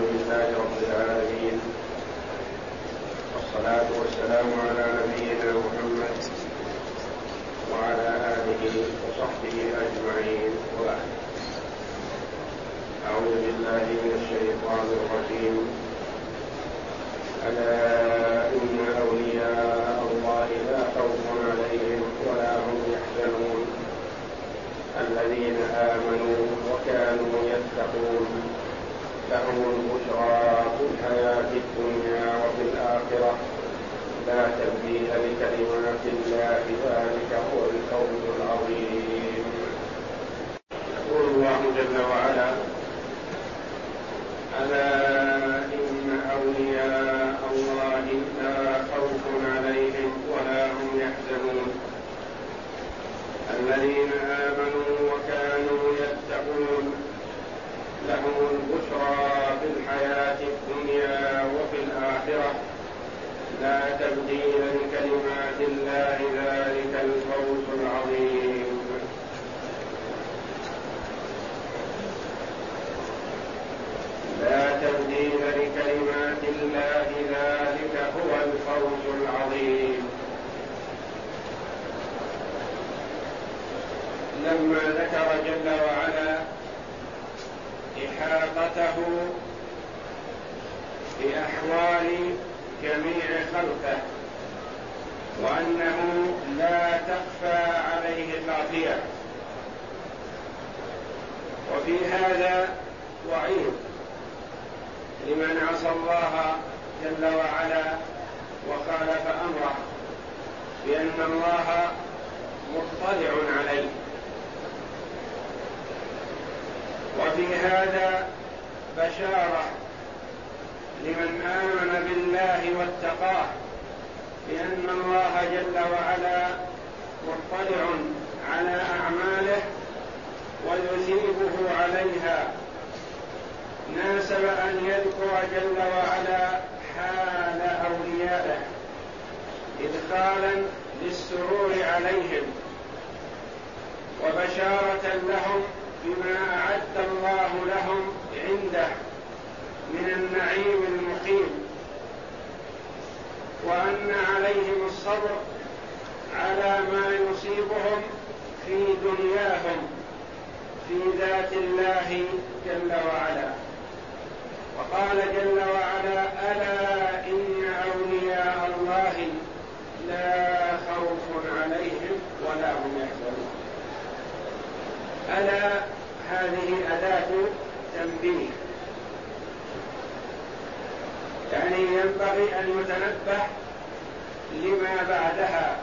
لله رب العالمين. والصلاة والسلام على نبينا محمد وعلى آله وصحبه أجمعين. وبعد أعوذ بالله من الشيطان الرجيم. ألا إن أولياء الله لا خوف عليهم ولا هم يحزنون. الذين آمنوا وكانوا يتقون. لهم البشرى في الحياة الدنيا وفي الآخرة. لا تبديل لكلمات الله ذلك هو الفوز العظيم. يقول الله جل وعلا ألا إن أولياء الله لا خوف عليهم ولا هم يحزنون. الذين آمنوا وكانوا يتقون لهم البشرى في الحياة الدنيا وفي الآخرة. لا تبديل لكلمات الله ذلك الفوز العظيم. لا تبديل لكلمات الله ذلك هو الفوز العظيم. لما ذكر جل إحاطته بأحوال جميع خلقه وأنه لا تخفى عليه خافية وفي هذا وعيد لمن عصى الله جل وعلا وخالف أمره بأن الله مطلع عليه. وفي هذا بشارة لمن آمن بالله واتقاه بأن الله جل وعلا مطلع على أعماله ويثيبه عليها. ناسب أن يذكر جل وعلا حال أوليائه إدخالا للسرور عليهم وبشارة لهم بما أعد الله لهم عنده من النعيم المقيم وأن عليهم الصبر على ما يصيبهم في دنياهم في ذات الله جل وعلا. وقال جل وعلا ألا إن أولياء الله لا خوف عليهم ولا هم يحزنون. ألا هذه أداة تنبيه يعني ينبغي أن يتنبه لما بعدها.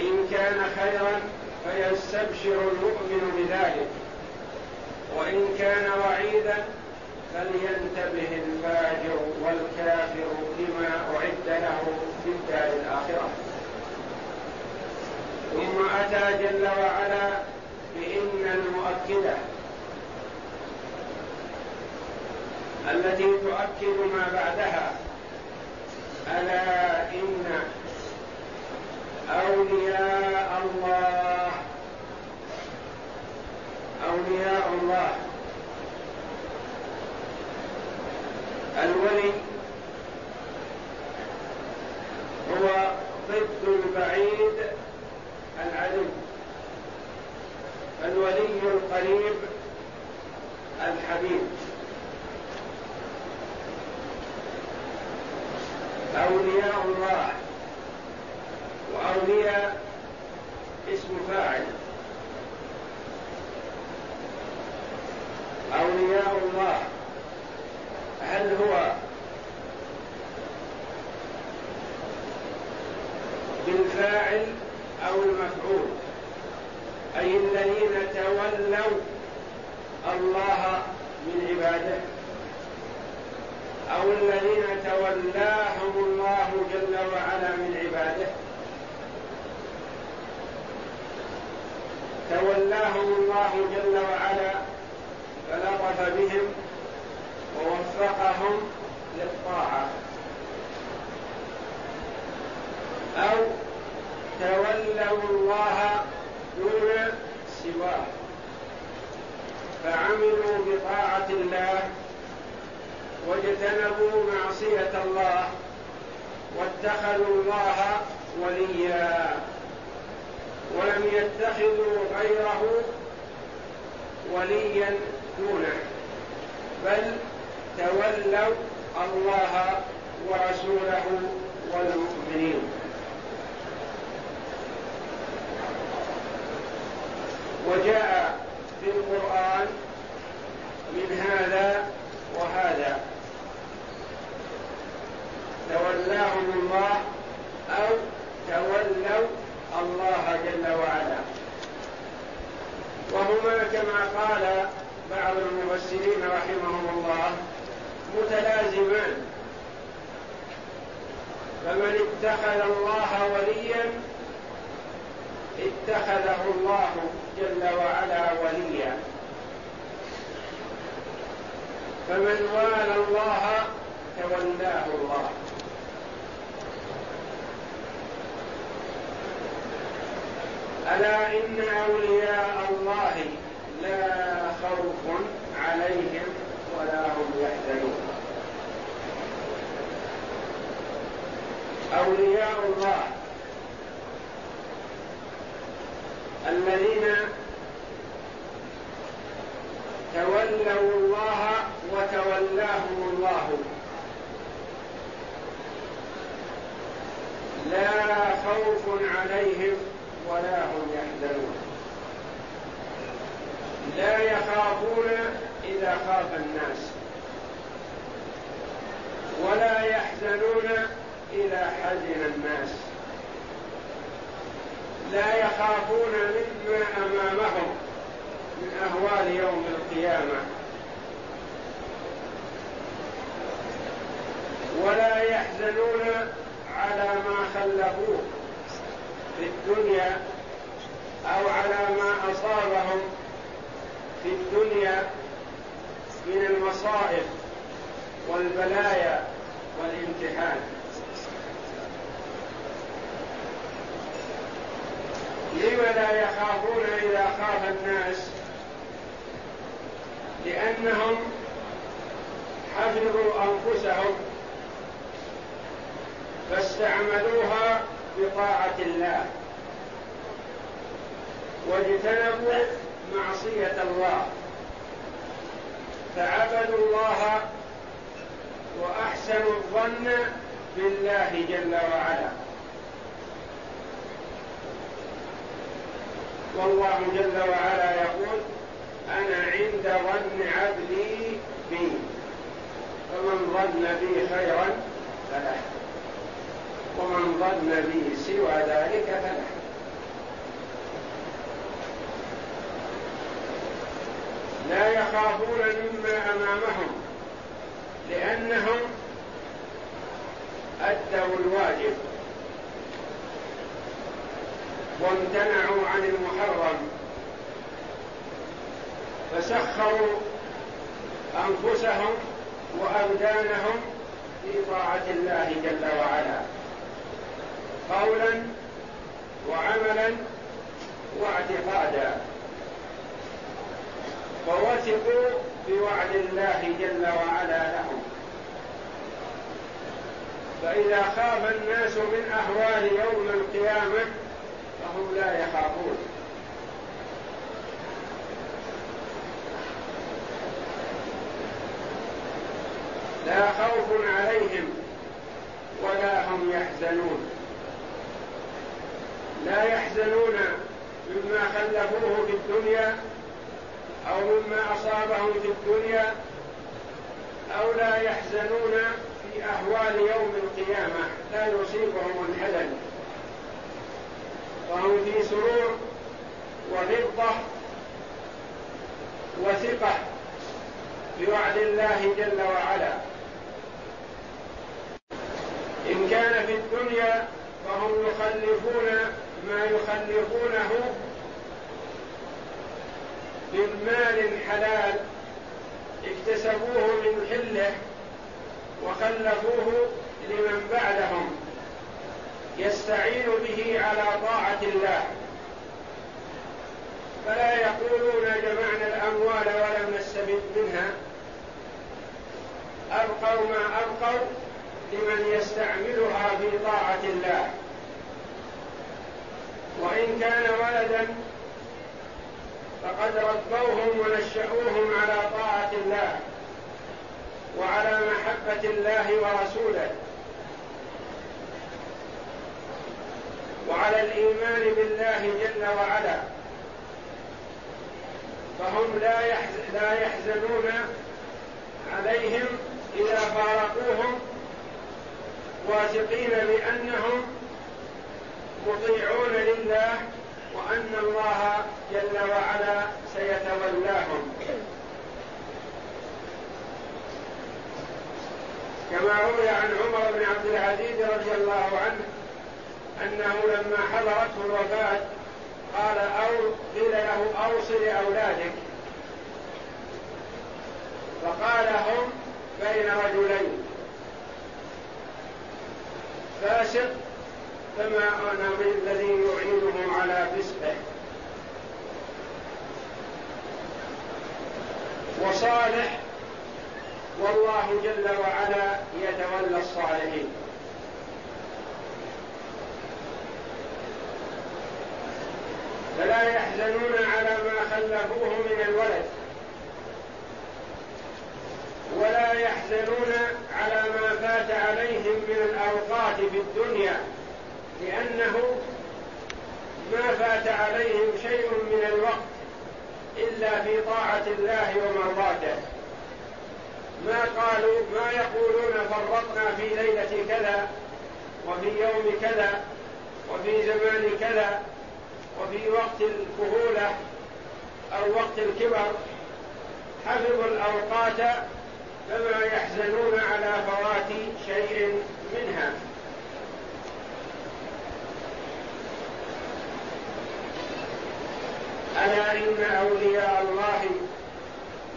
إن كان خيرا فيستبشر المؤمن بذلك. وإن كان وعيدا فلينتبه الفاجر والكافر لما أعد له في الدار الآخرة. ثم أتى جل وعلا بإن المؤكدة. التي تؤكد ما بعدها. ألا إن أولياء الله أولياء الله. الولي هو ضد البعيد العدو الولي القريب الحبيب. أولياء الله. وأولياء اسم فاعل. أولياء الله. هل هو بالفاعل أو المفعول؟ أي الذين تولوا الله من عباده. أو الذين تولاهم الله جل وعلا من عباده. تولاهم الله جل وعلا فلطف بهم ووفقهم للطاعة. أو تولوا الله دون سواه فعملوا بطاعة الله واجتنبوا معصية الله واتخذوا الله وليا. ولم يتخذوا غيره وليا دونه بل تولوا الله ورسوله والمؤمنين. وجاء في القرآن من هذا وهذا. تولاهم الله أو تولوا الله جل وعلا. وهما كما قال بعض المفسرين رحمهم الله متلازمان. فمن اتخذ الله وليا اتخذه الله جل وعلا وليا. فمن والى الله تولاه الله. ألا إن أولياء الله لا خوف عليهم ولا هم يحزنون. أولياء الله الذين تولوا الله وتولاهم الله. لا خوف عليهم ولا هم يحزنون لا يخافون إذا خاف الناس. ولا يحزنون إذا حزن الناس. لا يخافون مما أمامهم من أهوال يوم القيامة. ولا يحزنون على ما خلفوه. في الدنيا أو على ما أصابهم في الدنيا من المصائب والبلايا والامتحان. لم لا يخافون إذا خاف الناس؟ لأنهم حفظوا أنفسهم فاستعملوها بطاعة الله واجتنبوا معصية الله. فعبدوا الله وأحسنوا الظن بالله جل وعلا. والله جل وعلا يقول أنا عند ظن عبدي بي. فمن ظن بي خيرا فله. ومن ظن بي سوى ذلك فله لا يخافون مما أمامهم لأنهم أدوا الواجب. وامتنعوا عن المحرم. فسخروا أنفسهم وابدانهم في طاعة الله جل وعلا. قولا وعملا واعتقادا. ووثقوا بوعد الله جل وعلا لهم. فإذا خاف الناس من أهوال يوم القيامة فهم لا يخافون. لا خوف عليهم ولا هم يحزنون. لا يحزنون مما خلفوه في الدنيا أو مما أصابهم في الدنيا أو لا يحزنون في أهوال يوم القيامة. لا يصيبهم الحزن. فهم في سرور ورضه وثقة بوعد الله جل وعلا. إن كان في الدنيا فهم يخلفون ما يخلفونه من مال حلال اكتسبوه من حلة وخلفوه لمن بعدهم يستعين به على طاعة الله. فلا يقولون جمعنا الأموال ولم نستفد منها. أبقوا ما أبقوا لمن يستعملها في طاعة الله. وإن كان ولدا فقد ربوهم ونشأوهم على طاعة الله وعلى محبة الله ورسوله وعلى الإيمان بالله جل وعلا. فهم لا لا يحزنون عليهم إذا فارقوهم واثقين بأنهم مطيعون لله وأن الله جل وعلا سيتولاهم. كما روي عن عمر بن عبد العزيز رضي الله عنه أنه لما حضرته الوفاة قال أو قيل له أوصي لأولادك فقال هم بين رجلين. فاسق فما أنا بالذي يعينه على فسقه. وصالح والله جل وعلا يتولى الصالحين. فلا يحزنون على ما خلفوه من الولد. ولا يحزنون على ما فات عليهم من الأوقات في الدنيا. لأنه ما فات عليهم شيء من الوقت إلا في طاعة الله ومرضاته. ما قالوا ما يقولون فرطنا في ليلة كذا وفي يوم كذا وفي زمان كذا وفي وقت الكهولة أو وقت الكبر. حفظوا الأوقات فما يحزنون على فوات شيء منها ألا إن أولياء الله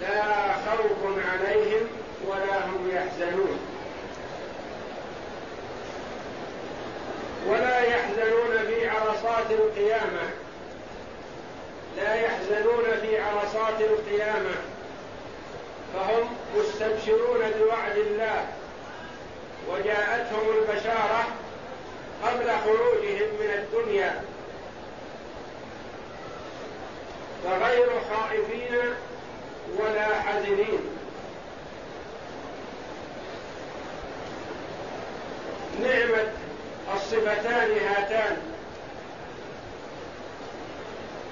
لا خوف عليهم ولا هم يحزنون. ولا يحزنون في عرصات القيامة. لا يحزنون في عرصات القيامة. فهم مستبشرون بوعد الله. وجاءتهم البشارة قبل خروجهم من الدنيا. فغير خائفين ولا حزنين. نعمة الصفتان هاتان.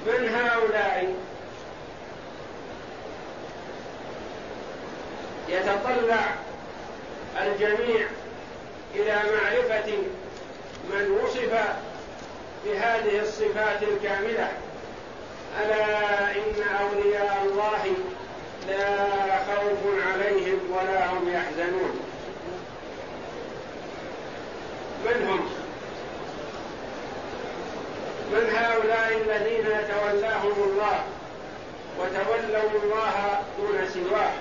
من هؤلاء؟ يتطلع الجميع إلى معرفة من وصف بهذه الصفات الكاملة. ألا إن أولياء الله لا خوف عليهم ولا هم يحزنون. من هم؟ من هؤلاء الذين يتولاهم الله وتولوا الله دون سواه؟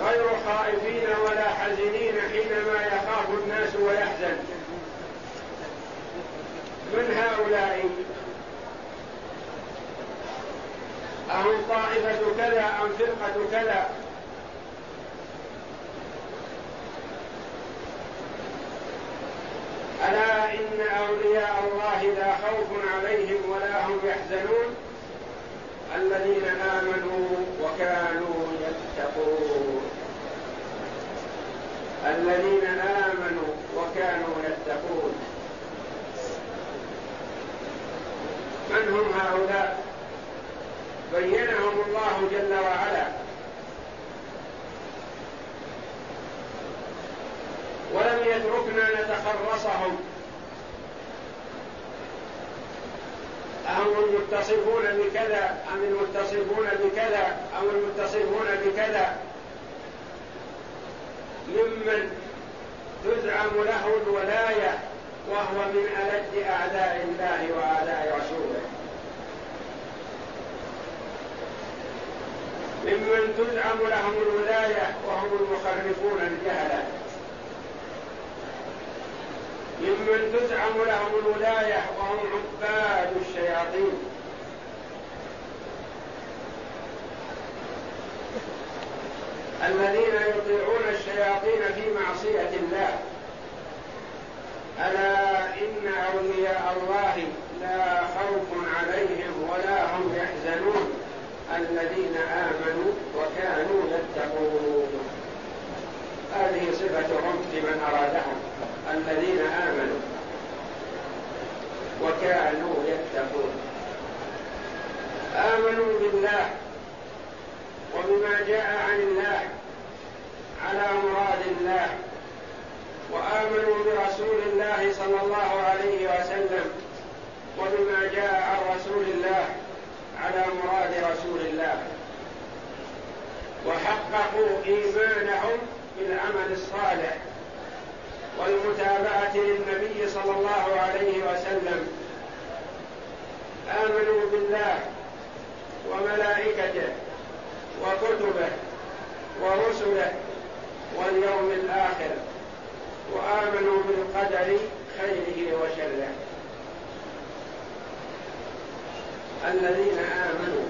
غير خائفين ولا حزنين حينما يخاف الناس ويحزن. من هؤلاء؟ أهم طائفة كذا أم فرقة كذا؟ ألا إن أولياء الله لا خوف عليهم ولا هم يحزنون؟ الذين آمنوا وكانوا يتقون. الذين آمنوا وكانوا يتقون. من هم هؤلاء. بينهم الله جل وعلا. ولم يتركنا نتخرصهم. أهم المتصفون بكذا؟ أم المتصفون بكذا؟ أو المتصفون بكذا؟ ممن تزعم له الولاية وهو من ألد أعداء الله وأعداء رسوله. ممن تزعم لهم الولاية وهم المخرفون الجهلة. ممن تزعم لهم الولاية وهم عباد الشياطين. الذين يطيعون الشياطين في معصية الله. ألا إن أولياء الله لا خوف عليهم ولا هم يحزنون. الذين آمنوا وكانوا يتقون. هذه صفتهم لمن أرادهم. الذين آمنوا وكانوا يتقون. آمنوا بالله وبما جاء عن الله على مراد الله وآمنوا برسول الله صلى الله عليه وسلم وبما جاء عن رسول الله على مراد رسول الله. وحققوا إيمانهم بالعمل الصالح والمتابعة للنبي صلى الله عليه وسلم. آمنوا بالله وملائكته وكتبه ورسله واليوم الآخر وآمنوا بالقدر خيره وشره. الذين آمنوا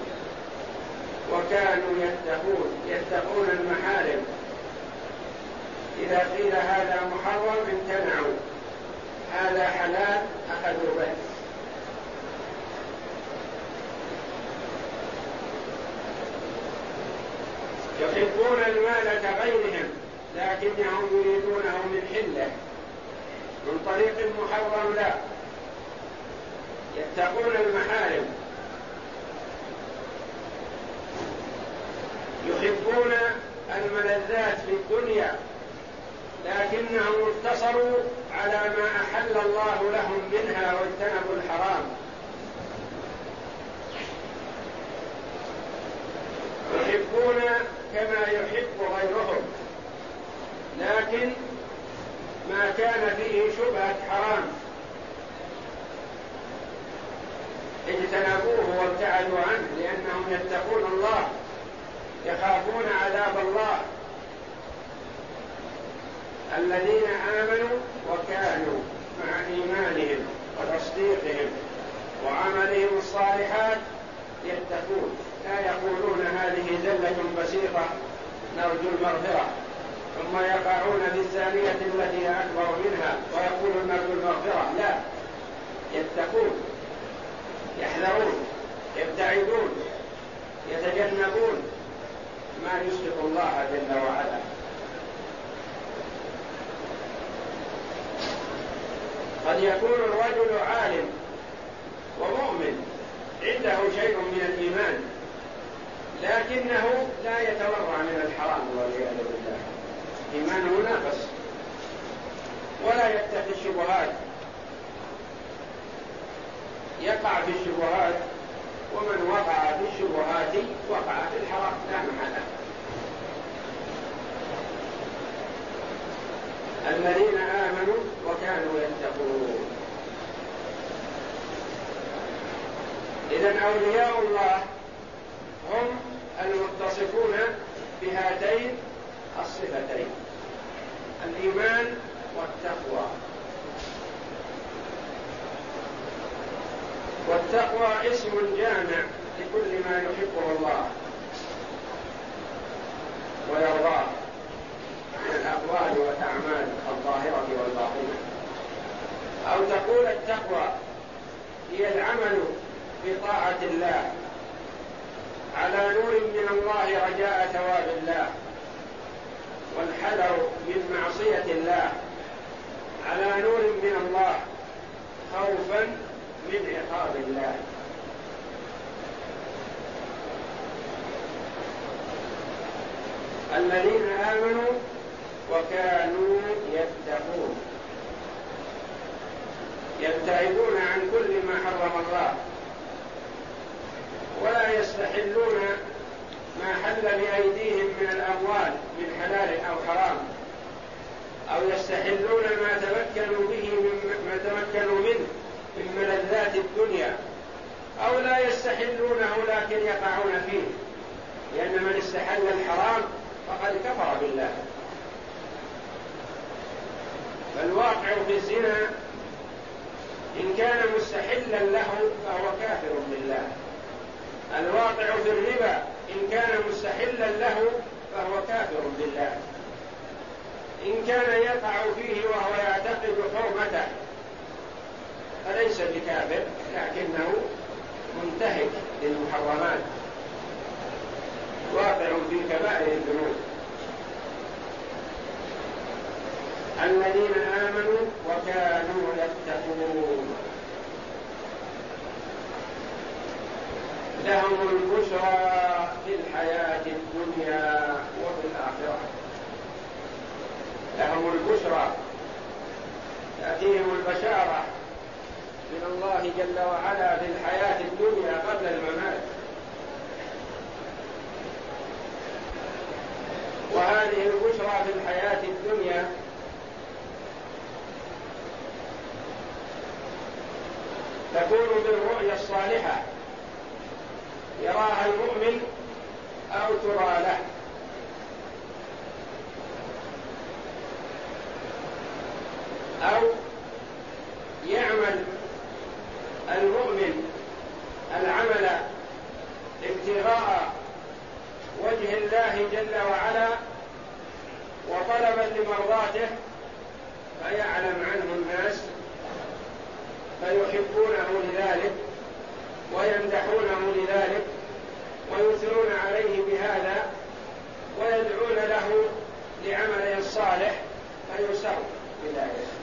وكانوا يتقون يتقون المحارم. إذا قيل هذا محرم امتنعوا. هذا حلال أخذوا به يحبون المال كغيرهم لكنهم يريدونه من حله من طريق محرم لا. يتقون المحارم. يحبون الملذات في الدنيا لكنهم اقتصروا على ما أحل الله لهم منها واجتنبوا الحرام. يحبون كما يحب غيرهم لكن ما كان فيه شبهة حرام. اجتنبوه وابتعدوا عنه لأنهم يتقون الله. يخافون عذاب الله. الذين آمنوا وكانوا مع إيمانهم وتصديقهم وعملهم الصالحات يتقون. لا يقولون هذه زلة بسيطة نرجو المغفرة. ثم يقعون في الثانية التي أكبر منها ويقولون نرجو المغفرة. لا. يتقون يحذرون يبتعدون يتجنبون. ما يسخط الله جل وعلا. قد يكون الرجل عالم ومؤمن عنده شيء من الإيمان لكنه لا يتورع من الحرام والعياذ بالله. إيمانه ناقص ولا يتقي الشبهات. يقع في الشبهات. ومن وقع في الشبهات وقع في الحرام. لا محالة. الذين آمنوا وكانوا يتقون. إذا أولياء الله هم المتصفون بهاتين الصفتين الإيمان والتقوى. والتقوى اسم جامع لكل ما يحبه الله. ويرضاه. من الأقوال والأعمال الظاهرة والباطنة. أو تقول التقوى هي العمل بطاعة الله. على نور من الله رجاء ثواب الله. والحذر من معصية الله. على نور من الله خوفا من عقاب الله. الذين آمنوا وكانوا يتقون. يبتعدون عن كل ما حرم الله. ولا يستحلون ما حل بأيديهم من الأموال من حلال أو حرام. أو يستحلون ما تمكنوا به من ما تمكنوا منه من ملذات الدنيا أو لا يستحلونه لكن يقعون فيه. لأن من استحل الحرام فقد كفر بالله. فالواقع في الزنا إن كان مستحلا له فهو كافر بالله. الواقع في الربا إن كان مستحلا له فهو كافر بالله. إن كان يقع فيه وهو يعتقد حرمته فليس بكافر لكنه منتهك للمحرمات. واقع في كبائر الذنوب. الذين آمنوا وكانوا يتقون. لهم البشرى في الحياة الدنيا وفي الآخرة. لهم البشرى تأتيهم البشارة. من الله جل وعلا في الحياة الدنيا قبل الممات. وهذه البشرى في الحياة الدنيا تكون بالرؤيا الصالحة. يراها المؤمن أو ترى له. أو يعمل المؤمن العمل ابتغاء وجه الله جل وعلا وطلبا لمرضاته فيعلم عنه الناس فيحبونه لذلك ويمدحونه لذلك ويثنون عليه بهذا ويدعون له لعمله الصالح فيسر بذلك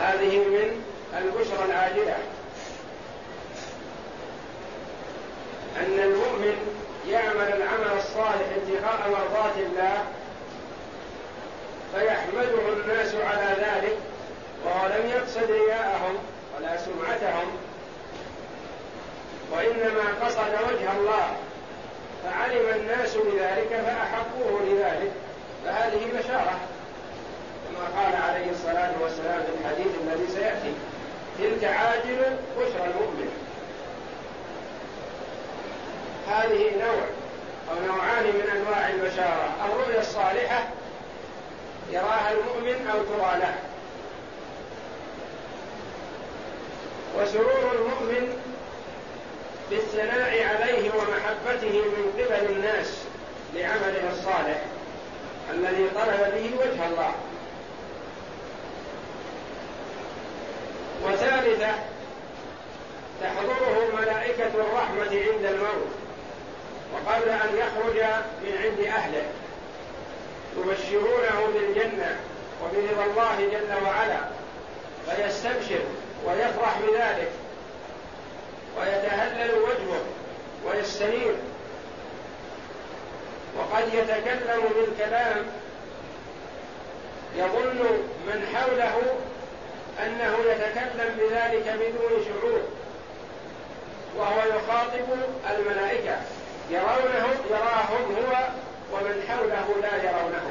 هذه من البشرى العاجله ان المؤمن يعمل العمل الصالح ابتغاء مرضات الله فيحمده الناس على ذلك وهو لم يقصد رياءهم ولا سمعتهم. وإنما قصد وجه الله فعلم الناس بذلك فأحبوه لذلك. فهذه بشارة كما قال عليه الصلاة والسلام في الحديث الذي سيأتي تلك عاجل بشرى المؤمن. هذه نوع أو نوعان من أنواع البشارة. الرؤيا الصالحة يراها المؤمن أو ترى له. وسرور المؤمن بالثناء عليه ومحبته من قبل الناس لعمله الصالح الذي طلب به وجه الله. وثالثة تحضره ملائكة الرحمة عند الموت وقبل أن يخرج من عند أهله يبشرونه بالجنة وبرضا الله جل وعلا فيستبشر. ويفرح بذلك. ويتهلل وجهه ويستنير. وقد يتكلم بالكلام يظن من حوله أنه يتكلم بذلك بدون شعور وهو يخاطب الملائكة. يرونه يراهم هو ومن حوله لا يرونه.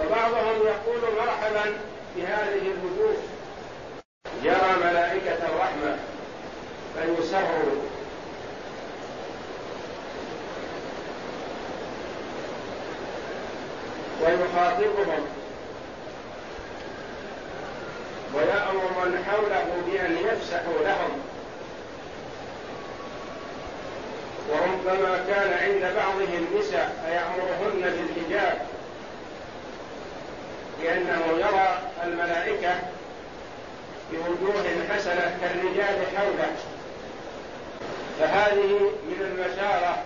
وبعضهم يقول مرحبا بهذه الوجوه. جرى ملائكة الرحمة فيسروا. ويخاطبهم. ويأمر من حوله بأن يفسحوا لهم. وربما كان عند بعضهم نساء فيأمرهن بالحجاب. لأنه يرى الملائكة بوجوه حسنة كالرجال حوله. فهذه من البشارة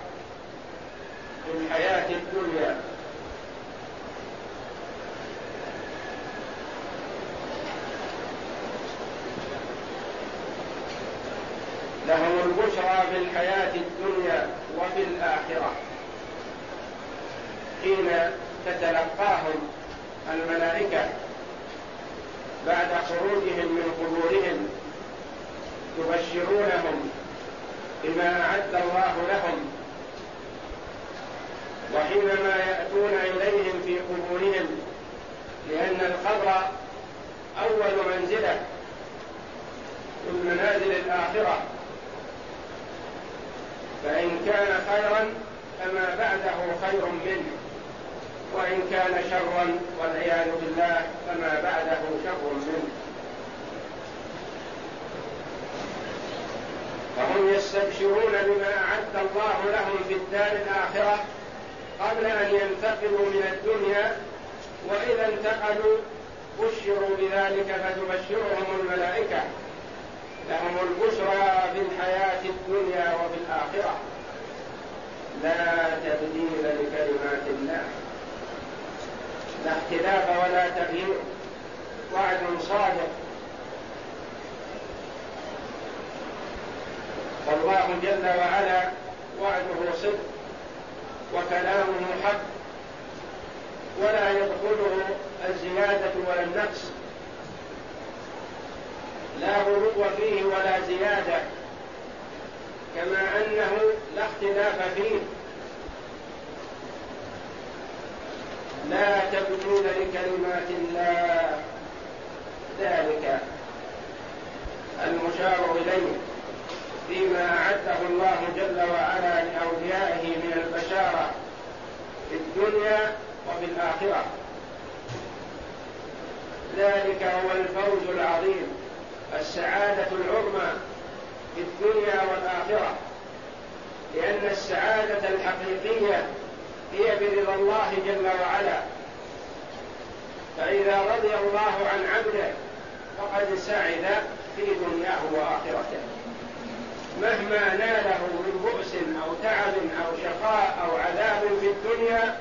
في الحياة الدنيا. لهم البشرى في الحياة الدنيا وفي الآخرة. حين تتلقاهم الملائكة بعد خروجهم من قبورهم يبشرونهم بما أعد الله لهم وحينما يأتون إليهم في قبورهم لأن القبر أول منزلة من منازل الآخرة. فإن كان خيرا فما بعده خير منه. وإن كان شرا والعياذ بالله فما بعده شر منه. فهم يستبشرون بما أعد الله لهم في الدار الآخرة قبل أن ينتقلوا من الدنيا وإذا انتقلوا بشروا بذلك فتبشرهم الملائكة. لهم البشرى في الحياة الدنيا وفي الآخرة. لا تبديل لكلمات الله. لا اختلاف ولا تغيير. وعد صادق. والله جل وعلا وعده صدق وكلامه حق. ولا يدخله الزيادة ولا النقص لا غلو فيه ولا زيادة. كما أنه لا اختلاف فيه. لا تبديل لكلمات الله. ذلك المشار إليه فيما أعده الله جل وعلا لأوليائه من البشارة في الدنيا وفي الآخرة ذلك هو الفوز العظيم السعادة العظمى في الدنيا والآخرة لأن السعادة الحقيقية هي برضا الله جل وعلا. فإذا رضي الله عن عبده فقد سعد في دنياه وآخرته. مهما ناله من بؤس أو تعب أو شقاء أو عذاب في الدنيا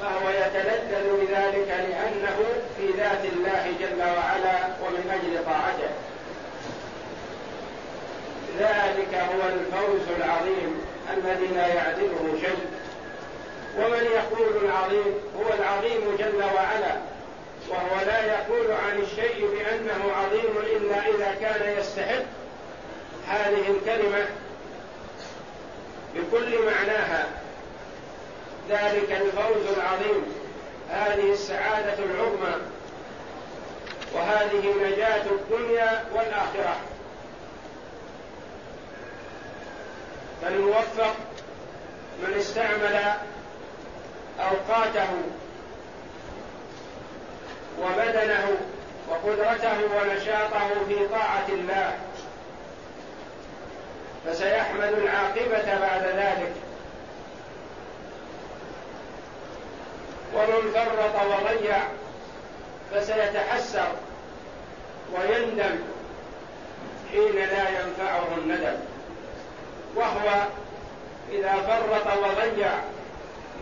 فهو يتلذذ بذلك لأنه في ذات الله جل وعلا ومن أجل طاعته. ذلك هو الفوز العظيم الذي لا يعدله شيء. ومن يقول العظيم هو العظيم جل وعلا. وهو لا يقول عن الشيء بأنه عظيم إلا إذا كان يستحق هذه الكلمة بكل معناها. ذلك الفوز العظيم. هذه السعادة العظمى. وهذه نجاة الدنيا والآخرة. فالموفق من استعمل أوقاته وبدنه وقدرته ونشاطه في طاعة الله. فسيحمد العاقبة بعد ذلك. ومن فرط وضيع فسيتحسر ويندم حين لا ينفعه الندم. وهو إذا فرط وضيع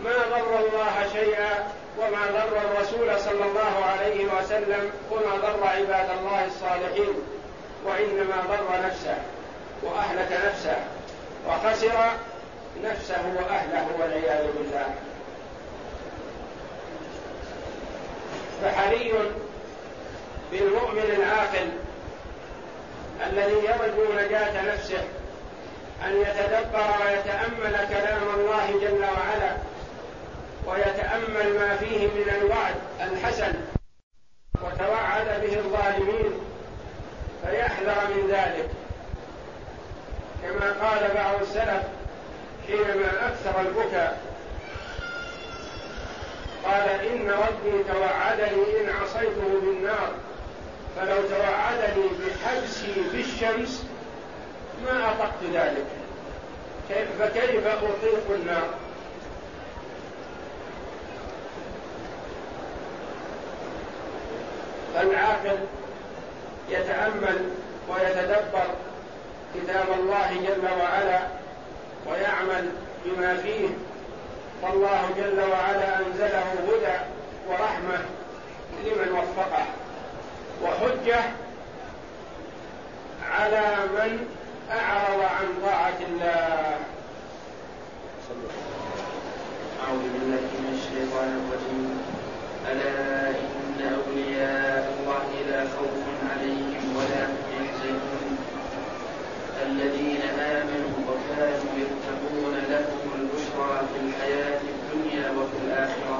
ما ضر الله شيئا وما ضر الرسول صلى الله عليه وسلم وما ضر عباد الله الصالحين وإنما ضر نفسه وأهلك نفسه وخسر نفسه وأهله والعياذ بالله. فحري بالمؤمن العاقل الذي يرجو نجاة نفسه أن يتدبر ويتأمل كلام الله جل وعلا ويتأمل ما فيه من الوعد الحسن وتوعد به الظالمين فيحذر من ذلك. كما قال بعض السلف حينما أكثر البكاء قال إن ربي توعدني إن عصيته بالنار فلو توعدني بحبسي في الشمس ما أطقت ذلك. فكيف أطيق النار؟ فالعاقل يتأمل ويتدبر كتاب الله جل وعلا ويعمل بما فيه. فالله جل وعلا أنزله هدى ورحمة لمن وفقه وحجة على من أعرض عن طاعة الله. أعوذ بالله من الشيطان الرجيم. ألا أولياء الله لا خوف عليهم ولا هم يحزنون. الذين آمنوا وكانوا يتقون لهم البشرى في الحياة الدنيا وفي الآخرة.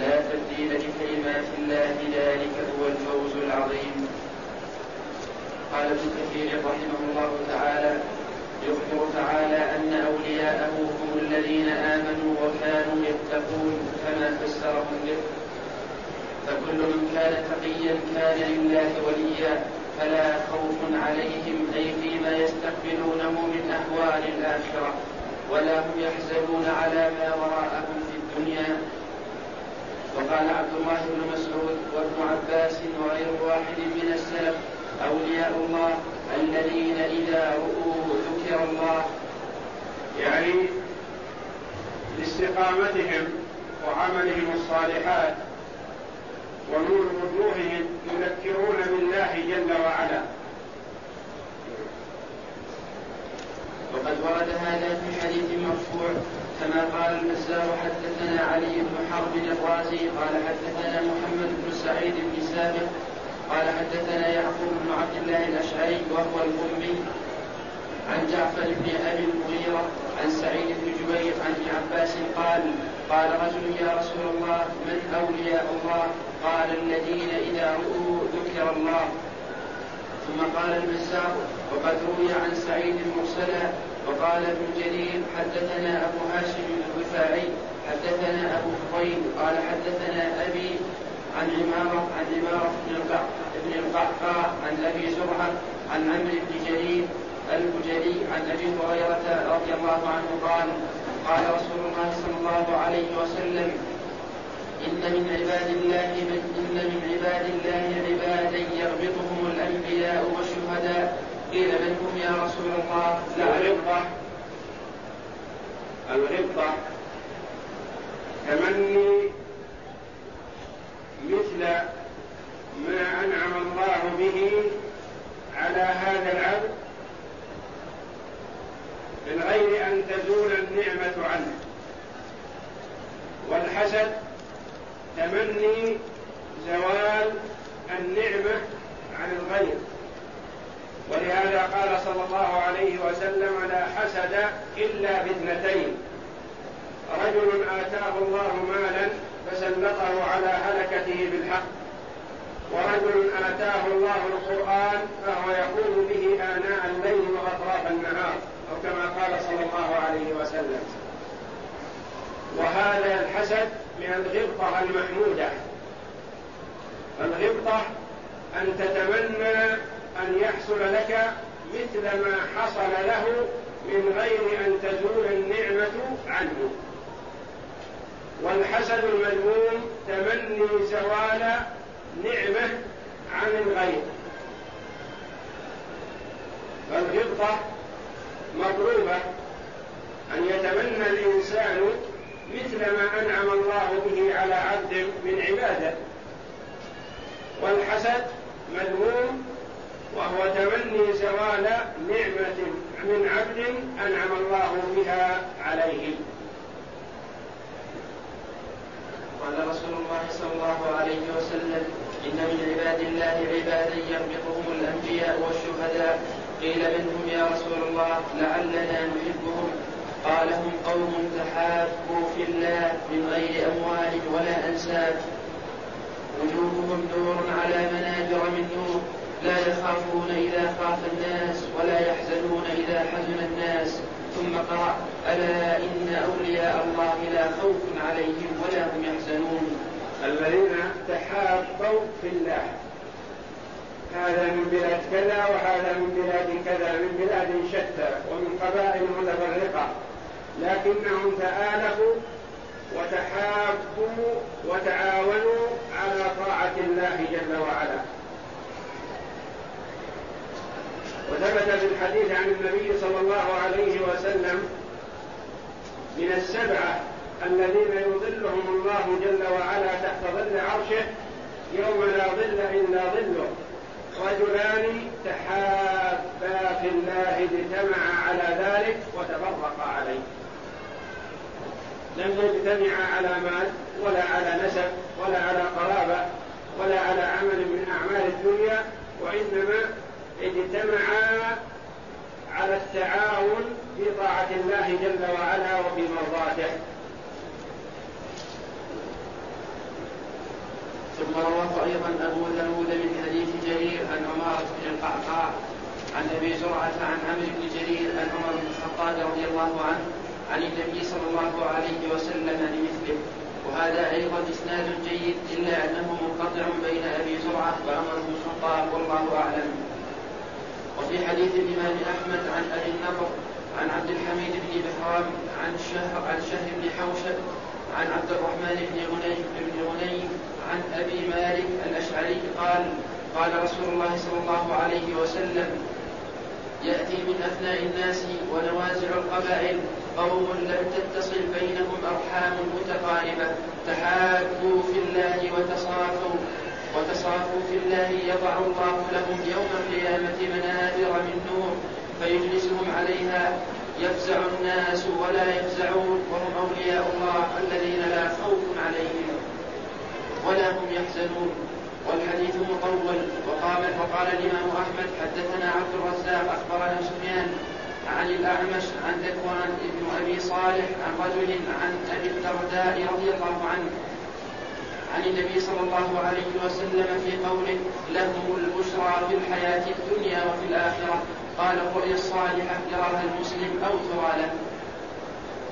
لا تبديل لكلمات الله ذلك هو الفوز العظيم. قال ابن كثير رحمه الله تعالى يخبر تعالى أن أولياءه هم الذين آمنوا وكانوا يتقون. كما فسرهم به. فكل من كان تقيا كان لله وليا فلا خوف عليهم أي فيما يستقبلونه من أهوال الآخرة. ولا هم يحزنون على ما وراءهم في الدنيا. وقال عبد الله بن مسعود وابن عباس وغير واحد من السلف أولياء الله الذين إذا رؤوا ذكر الله. يعني لاستقامتهم وعملهم الصالحات ونور وجوههم يذكرون بالله جل وعلا. وقد ورد هذا في حديث مرفوع كما قال البزار حدثنا علي بن حرب الرازي قال حدثنا محمد بن سعيد بن سابق قال حدثنا يعقوب بن عبد الله الأشعري وهو الامي عن جعفر بن أبي المغيرة عن سعيد بن جبير عن ابن عباس قال قال رجل يا رسول الله من أولياء الله؟ قال الذين إذا رؤوا ذكر الله. ثم قال البزار وقد روي عن سعيد مرسلا وقال ابن جرير حدثنا أبو هاشم الرفاعي حدثنا أبو فضيل قال حدثنا أبي عن عمارة عن عمارة بن بن القعقاع عن أبي زرعة عن عمرو بن جرير البجلي عن أبي هريرة رضي الله عنه قال قال رسول الله صلى الله عليه وسلم إن من عباد الله من إن من عباد الله عبادا يغبطهم الأنبياء والشهداء. قيل من هم يا رسول الله. الغبطة الغبطة تمني مثل ما أنعم الله به على هذا العبد من غير أن تزول النعمة عنه. والحسد تمني زوال النعمة عن الغير. ولهذا قال صلى الله عليه وسلم لا حسد إلا باثنتين. رجل آتاه الله مالا فسلطه على هلكته بالحق. ورجل آتاه الله القرآن فهو يقوم به آناء الليل وأطراف النهار أو كما قال صلى الله عليه وسلم. وهذا الحسد من الغبطة المحمودة الغبطة أن تتمنى أن يحصل لك مثل ما حصل له من غير أن تزول النعمة عنه. والحسد المذموم تمني زوال نعمة عن الغير. فالغبطة مطلوبة أن يتمنى الإنسان مثل ما أنعم الله به على عبد من عباده. والحسد مذموم وهو تمني زوال نعمة من عبد أنعم الله بها عليه. قال رسول الله صلى الله عليه وسلم إن من عباد الله عبادا يربطهم الأنبياء والشهداء. قيل منهم يا رسول الله لعلنا نحبهم. قال هم قوم تحابوا في الله من غير أموال ولا أنساب وجوههم نور على منابر من نور. لا يخافون إذا خاف الناس ولا يحزنون إذا حزن الناس. ثم قرأ ألا إن أولياء الله لا خوف عليهم ولا هم يحزنون. الذين تحابوا في الله. هذا من بلاد كذا وهذا من بلاد كذا من بلاد شتى ومن قبائل متفرقة. لكنهم تآلفوا وتحابوا وتعاونوا على طاعة الله جل وعلا. وثبت في الحديث عن النبي صلى الله عليه وسلم من السبعة الذين يظلهم الله جل وعلا تحت ظل عرشه يوم لا ظل إلا ظله. رجلان تحابا في الله اجتمعا على ذلك وتفرقا عليه. لم يجتمعا على مال ولا على نسب ولا على قرابة ولا على عمل من أعمال الدنيا وإنما اجتمعا على التعاون في طاعة الله جل وعلا وفي مرضاته. ثم رواه أيضا أبو داود من حديث جرير عن عمارة بن القعقاع عن أبي زرعة عن عمرو بن جرير عن عمر بن الخطاب رضي الله عنه عن النبي صلى الله عليه وسلم بمثله وهذا أيضا إسناد جيد إلا أنه منقطع بين أبي زرعة وعمر بن الخطاب والله أعلم. وفي حديث الإمام أحمد عن أبي النضر عن عبد الحميد بن بهرام عن شهر عن شهر بن حوشب عن عبد الرحمن بن غنيم بن غنيم عن أبي مالك الأشعري قال قال رسول الله صلى الله عليه وسلم يأتي من أثناء الناس ونوازع القبائل قوم لم تتصل بينهم أرحام متقاربة تحابوا في الله وتصافوا وتصافوا في الله يضع الله لهم يوم القيامة منابر من نور فيجلسهم عليها يفزع الناس ولا يفزعون وهم أولياء الله الذين لا خوف عليهم ولا هم يحزنون. والحديث مطول. وقال وقال الإمام أحمد حدثنا عبد الرزاق أخبرنا سفيان عن الأعمش عن ذكوان بن أبي صالح عن رجل عن أبي الدرداء رضي الله عنه. عن النبي صلى الله عليه وسلم في قوله لهم البشرى في الحياة الدنيا وفي الآخرة. قال الرؤيا الصالحة يراها المسلم أو ترى له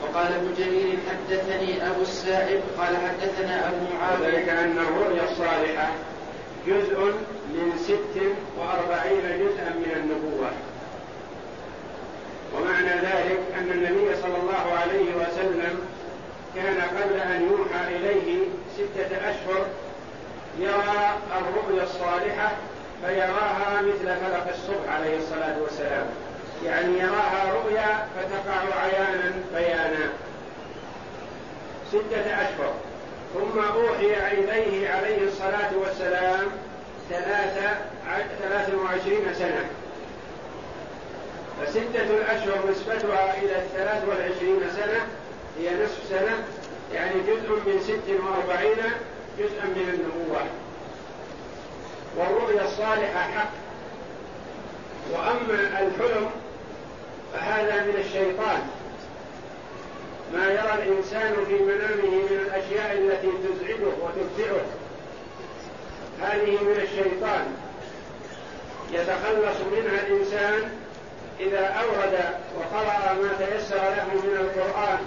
وقال ابن جرير حدثني أبو السائب قال حدثنا أبو معاوية ذلك أن الرؤيا الصالحة جزء من ست وأربعين جزءا من النبوة. ومعنى ذلك أن النبي صلى الله عليه وسلم كان قبل أن يوحى إليه ستة أشهر يرى الرؤيا الصالحة فيراها مثل فلق الصبح عليه الصلاة والسلام. يعني يراها رؤيا فتقع عيانا بيانا. ستة أشهر. ثم أوحي إليه عليه الصلاة والسلام ثلاثة ثلاث وعشرين سنة. فستة الأشهر نسبتها إلى الثلاث والعشرين سنة. هي نصف سنة. يعني جزء من ست وأربعين جزءا من النبوة. والرؤيا الصالحة حق. وأما الحلم فهذا من الشيطان. ما يرى الإنسان في منامه من الأشياء التي تزعجه وتفزعه. هذه من الشيطان. يتخلص منها الإنسان إذا أورد وقرأ ما تيسر له من القرآن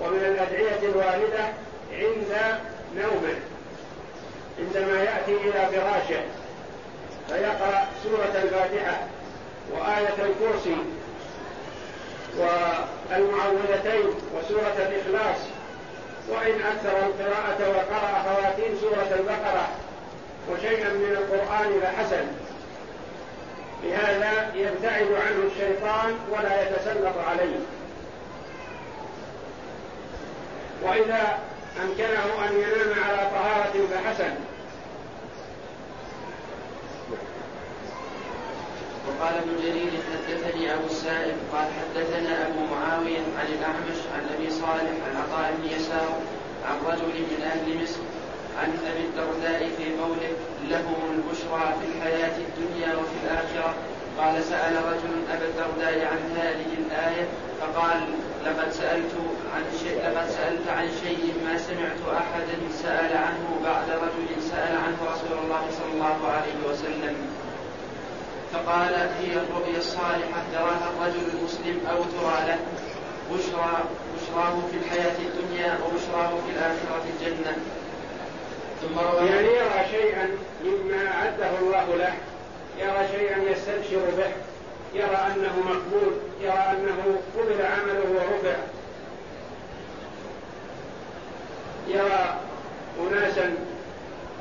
ومن الأدعية الواردة عند نومه. عندما يأتي إلى فراشه فيقرأ سورة الفاتحة وآية الكرسي والمعوذتين وسورة الإخلاص. وإن أكثر القراءة وقرأ خواتيم سورة البقرة وشيئا من القرآن فحسن بهذا يبتعد عنه الشيطان ولا يتسلط عليه. وإذا أمكنه أن ينام على طهارة فحسن. وقال ابن جرير حدثني أبو السائب قال حدثنا أبو معاوية عن الأعمش عن أبي صالح عن عطاء بن يسار عن رجل من أهل مصر عن أبي الدرداء في قوله لهم البشرى في الحياة الدنيا وفي الآخرة. قال سأل رجل ابا الدرداء عن هذه الآية فقال لقد سألت عن شيء لقد سألت عن شيء ما سمعت أحدا سأل عنه بعد رجل سأل عنه رسول الله صلى الله عليه وسلم. فقال هي الرؤيا الصالحة يراها الرجل المسلم أو ترى له. بشرى بشراه في الحياة الدنيا وبشراه في الآخرة الجنة. ثم روى يعني يرى شيئا مما أعده الله له. يرى شيئا يستبشر به. يرى أنه مقبول. يرى أنه قبل عمله ورفع يرى أناسا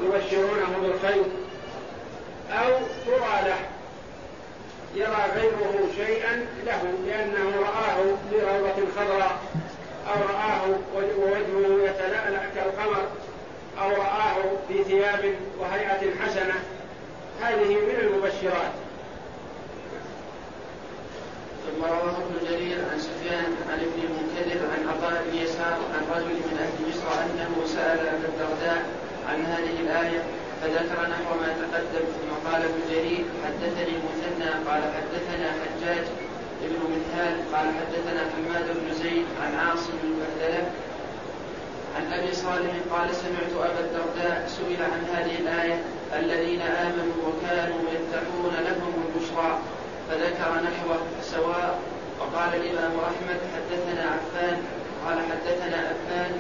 يبشرونه بالخير أو ترى له. يرى غيره شيئا له لأنه رآه في روضة خضراء أو رآه ووجهه يتلألأ كالقمر أو رآه في ثياب وهيئة حسنة. هذه من المبشرات. ثم رواه ابن جرير عن سفيان عن ابن المنكدر عن عطاء بن يسار عن رجل من أهل مصر أنه سأل أبا الدرداء عن هذه الآية فذكر نحو ما تقدم ثم قال ابن جرير حدثني مثنى قال حدثنا حجاج ابن منهال قال حدثنا حماد بن زيد عن عاصم البهدله عن أبي صالح قال سمعت أبا الدرداء سئل عن هذه الآية الذين آمنوا وكانوا يتقون لهم البشرى فذكر نحوه سواء وقال الإمام أحمد حدثنا عفان قال حدثنا افان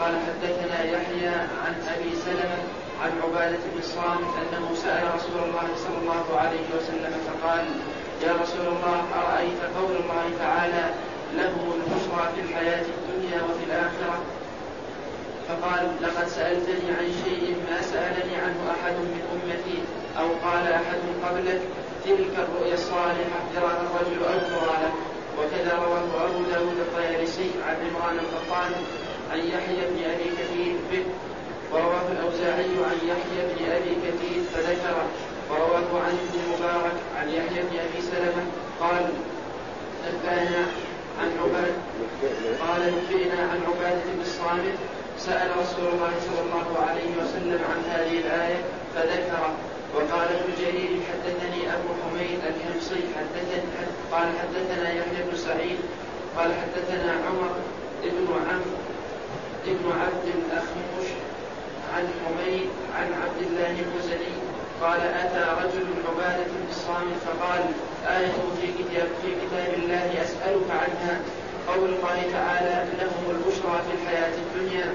قال حدثنا يحيى عن أبي سلمة عن عبادة بن الصامت أنه سأل رسول الله صلى الله عليه وسلم فقال يا رسول الله أرأيت قول الله تعالى لهم البشرى في الحياة الدنيا وفي الآخرة؟ فقال لقد سألتني عن شيء ما سألني عنه أحد من أمتي أو قال أحد قبلك تلك الرؤيا الصالحة. يراها الرجل ترى له وكذا رواه أبو داود الطيالسي عن عمران القطان عن يحيى بن أبي كثير به. ورواه الأوزاعي عن يحيى بن أبي كثير فذكره ورواه عن ابن المبارك عن يحيى بن أبي سلمة قال نبأنا عن عباد قال نبئنا عن عبادة بن الصامت. سأل رسول الله صلى الله عليه وسلم عن هذه الآية فذكره وقال ابن جرير حدثني أبو حميد الحمصي حدثني قال حدثنا يحيى بن سعيد قال حدثنا عمر بن عمرو ابن عبد الأخمش عن حميد عن عبد الله المزني قال أتى رجل عبادة بن الصامت فقال آية في كتاب في كتاب الله أسألك عنها. قول الله تعالى لهم البشرى في الحياة الدنيا.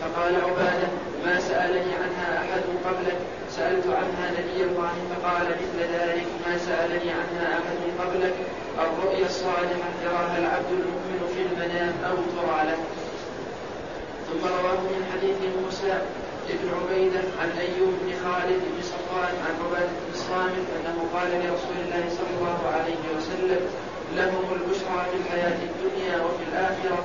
فقال عبادة ما سألني عنها أحد قبلك. سألت عنها نبي الله فقال مثل ذلك ما سألني عنها أحد قبلك. الرؤيا الصالحة يراها العبد المؤمن في المنام أو ترى له. ثم رواه من حديث موسى ابن عبيدة عن أيوب بن خالد بن صفوان عن عبادة بن الصامت أنه قال لرسول الله صلى الله عليه وسلم لهم البشرى في الحياة الدنيا وفي الآخرة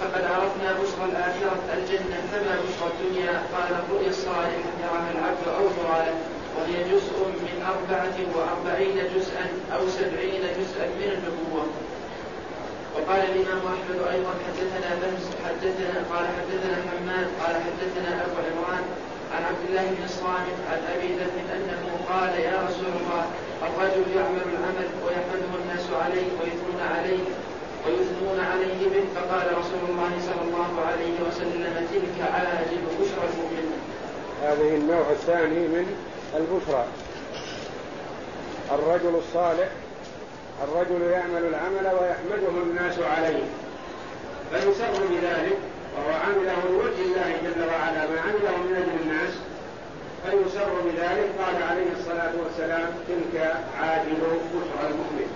فقد عرفنا بشرى الآخرة الجنة فما بشرى الدنيا؟ قال الرؤيا الصالحة يراها العبد أو له وهي جزء من أربعة وأربعين جزءا أو سبعين جزءا من النبوة. وقال الإمام أحمد أيضا حدثنا بهز حدثنا قال حدثنا حماد قال حدثنا أبو عمران عن عبد الله بن الصامت عن أبي ذر أنه قال يا رسول الله الرجل يعمل العمل ويحمده الناس عليه ويثنون عليه ويثنون عليه به. فقال رسول الله صلى الله عليه وسلم تلك عاجل بشرى المؤمن هذه النوع الثاني من البشرى. الرجل الصالح الرجل يعمل العمل ويحمده الناس عليه. فيسر بذلك وهو عمله لوجه الله جل وعلا ما عمله من أجل الناس. فيسر بذلك قال عليه الصلاة والسلام تلك عاجل بشرى المؤمن.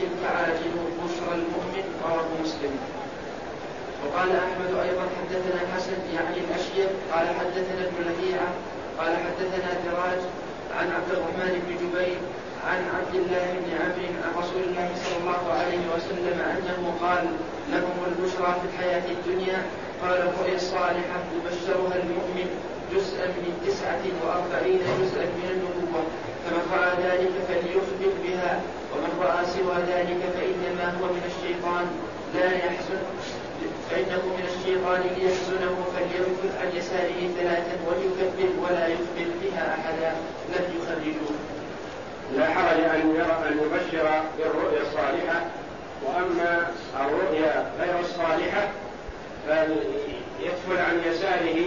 تلك عاجل بشرى المؤمن؟ رواه مسلم. وقال أحمد أيضا حدثنا حسن يعني الأشيب قال حدثنا ابن لهيعة قال حدثنا دراج عن عبد الرحمن بن جبير عن عبد الله بن عمرو عن رسول الله صلى الله عليه وسلم أنه قال لهم البشرى في الحياة الدنيا قال الرؤيا الصالحة يبشرها المؤمن جزءا من تسعة وأربعين جزءا من النبوه فمن رأى ذلك فليخبر بها ومن رأى سوى ذلك فإنما هو من الشيطان لا يحزن فإنه من الشيطان ليحزنه فليركض عن يساره ثلاثا وليكبر ولا يخبر بها أحدا لم يخرجوه لا حرج أن يرى أن يبشر بالرؤيا الصالحة وأما الرؤيا غير الصالحة فيدخل عن يساره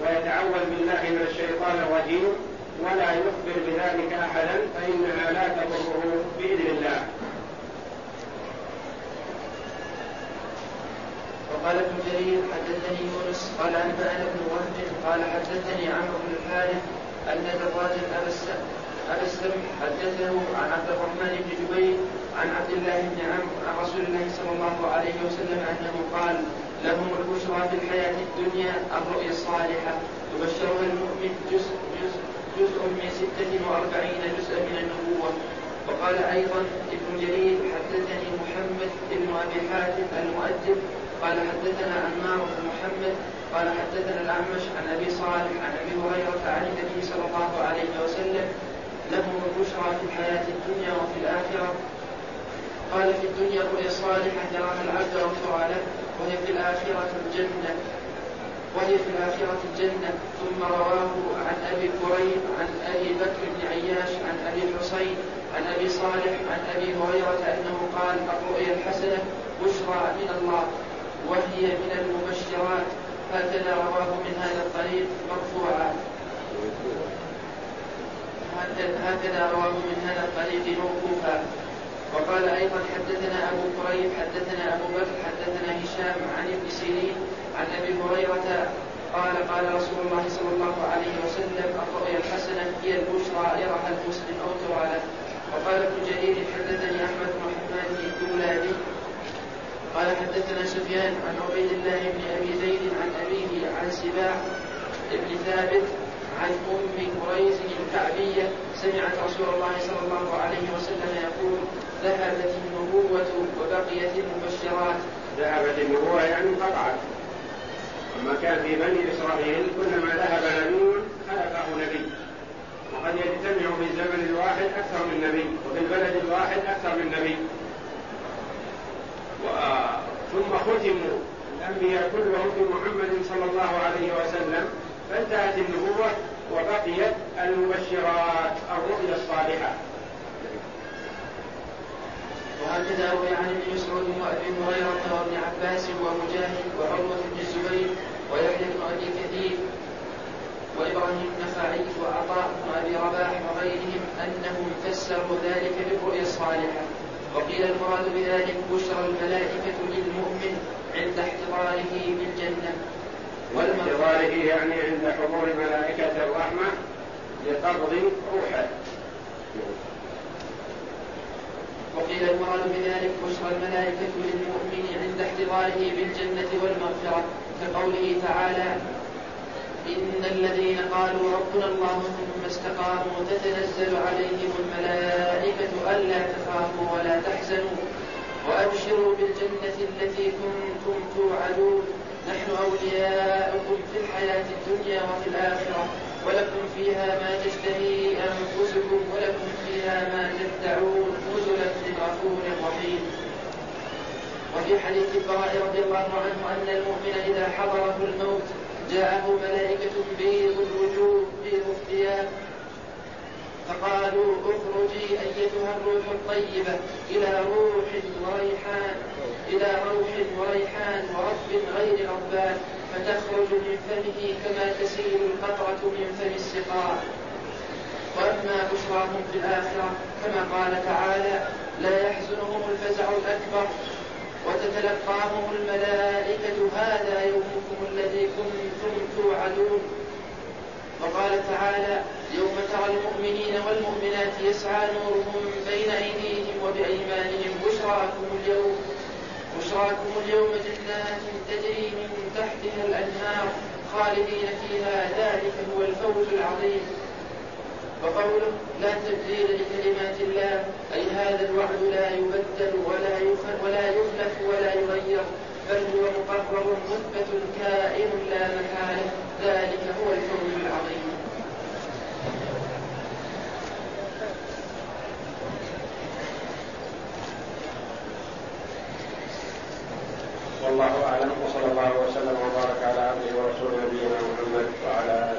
ويتعوذ بالله من الشيطان الرجيم ولا يخبر بذلك أحدا فإنها لا تضره بإذن الله. وقال ابن جرير حدثني يونس قال أنبأنا ابن وهب قال حدثني عمرو بن الحارث أن دراج ابا السمح حدثه عن عبد الرحمن بن جبير عن عبد الله بن عمرو عن رسول الله صلى الله عليه وسلم أنه قال لهم البشرى في الحياة الدنيا الرؤيا الصالحة. يبشرها المؤمن جزء, جزء, جزء من ستة وأربعين جزءا من النبوة. وقال أيضا ابن جرير حدثني محمد بن أبي حاتم المؤدب قال حدثنا عمار بن محمد قال حدثنا الأعمش عن أبي صالح عن أبي هريرة عن النبي صلى الله عليه وسلم لهم البشرى في الحياة الدنيا وفي الآخرة. قال في الدنيا رؤيا صالحة يراها العبد ترى له وهي في الآخرة الجنة. وهي في الآخرة الجنة. ثم رواه عن أبي كريم عن أبي بكر بن عياش عن أبي الحصين عن أبي صالح عن أبي هريرة أنه قال الرؤيا الحسنة بشرى من الله وهي من المبشرات. هكذا رواه من هذا الطريق مرفوعا. هكذا رواه من هذا الطريق موقوفا. وقال أيضا حدثنا أبو كريب حدثنا أبو بكر حدثنا هشام عن ابن سيرين عن أبي هريرة قال قال رسول الله صلى الله عليه وسلم الرؤيا الحسنة هي البشرى يرها المسلم أو ترى وقال ابن جرير حدثني أحمد بن حماد الدولابي قال حدثنا سفيان عن عبيد الله بن أبي زيد عن أبيه عن سباع بن ثابت عن أم قريز الكعبية سمعت رسول الله صلى الله عليه وسلم يقول ذهبت النبوة وبقيت المبشرات. ذهبت النبوة يعني انقطعت أما كان في بني إسرائيل كلما ذهب نبي خلفه نبي. وقد يجتمع في الزمن الواحد أكثر من نبي وفي البلد الواحد أكثر من نبي. و... ثم ختموا. الأنبياء كلهم بمحمد صلى الله عليه وسلم. فانتهت النبوة وبقيت المبشرات الرؤيا الصالحة. وهكذا روي عن ابن مسعود وأبي هريرة وابن عباس ومجاهد وعروة بن الزبير ويحيى بن أبي كثير وإبراهيم النخعي وعطاء بن أبي رباح وغيرهم انهم فسروا ذلك بالرؤيا الصالحة. وقيل المراد بذلك بشرى الملائكة للمؤمن عند احتضاره بالجنة. واحتضاره يعني عند حضور ملائكه الرحمة لقبض روحه. وقيل المراد بذلك بشرى الملائكة للمؤمن عند احتضاره بالجنة والمغفرة كقوله تعالى إن الذين قالوا ربنا الله ثم استقاموا تتنزل عليهم الملائكة ألا تخافوا ولا تحزنوا وأبشروا بالجنة التي كنتم توعدون. نحن أولياؤكم في الحياة الدنيا وفي الآخرة ولكم فيها ما تشتهي أنفسكم ولكم فيها ما تدعون نزلا من غفور رحيم. وفي حديث البراء رضي الله عنه أن المؤمن إذا حضره الموت جاءه ملائكة بيض الوجوه بيض الثياب فقالوا اخرجي أيتها الروح الطيبة إلى روح وريحان إلى روح وريحان ورب غير ربان فتخرج من فمه كما تسيل القطرة من فم السقاء. وأما بشراهم في الآخرة كما قال تعالى لا يحزنهم الفزع الأكبر وتتلقاهم الملائكة هذا يومكم الذي كنتم توعدون. وقال تعالى يوم ترى المؤمنين والمؤمنات يسعى نورهم بين أيديهم وبأيمانهم بشراكم اليوم بشراكم اليوم جنات تجري من تحتها الأنهار خالدين فيها ذلك هو الفوز العظيم. وقوله لا تبديل لكلمات الله أي هذا الوعد لا يبدل ولا ولا يخلف ولا يغير بل هو مقرر مثبت كائن لا محالة ذلك هو الفوز العظيم. والله أعلم وصلى الله وسلم وبارك على عبده ورسوله نبينا محمد وعلى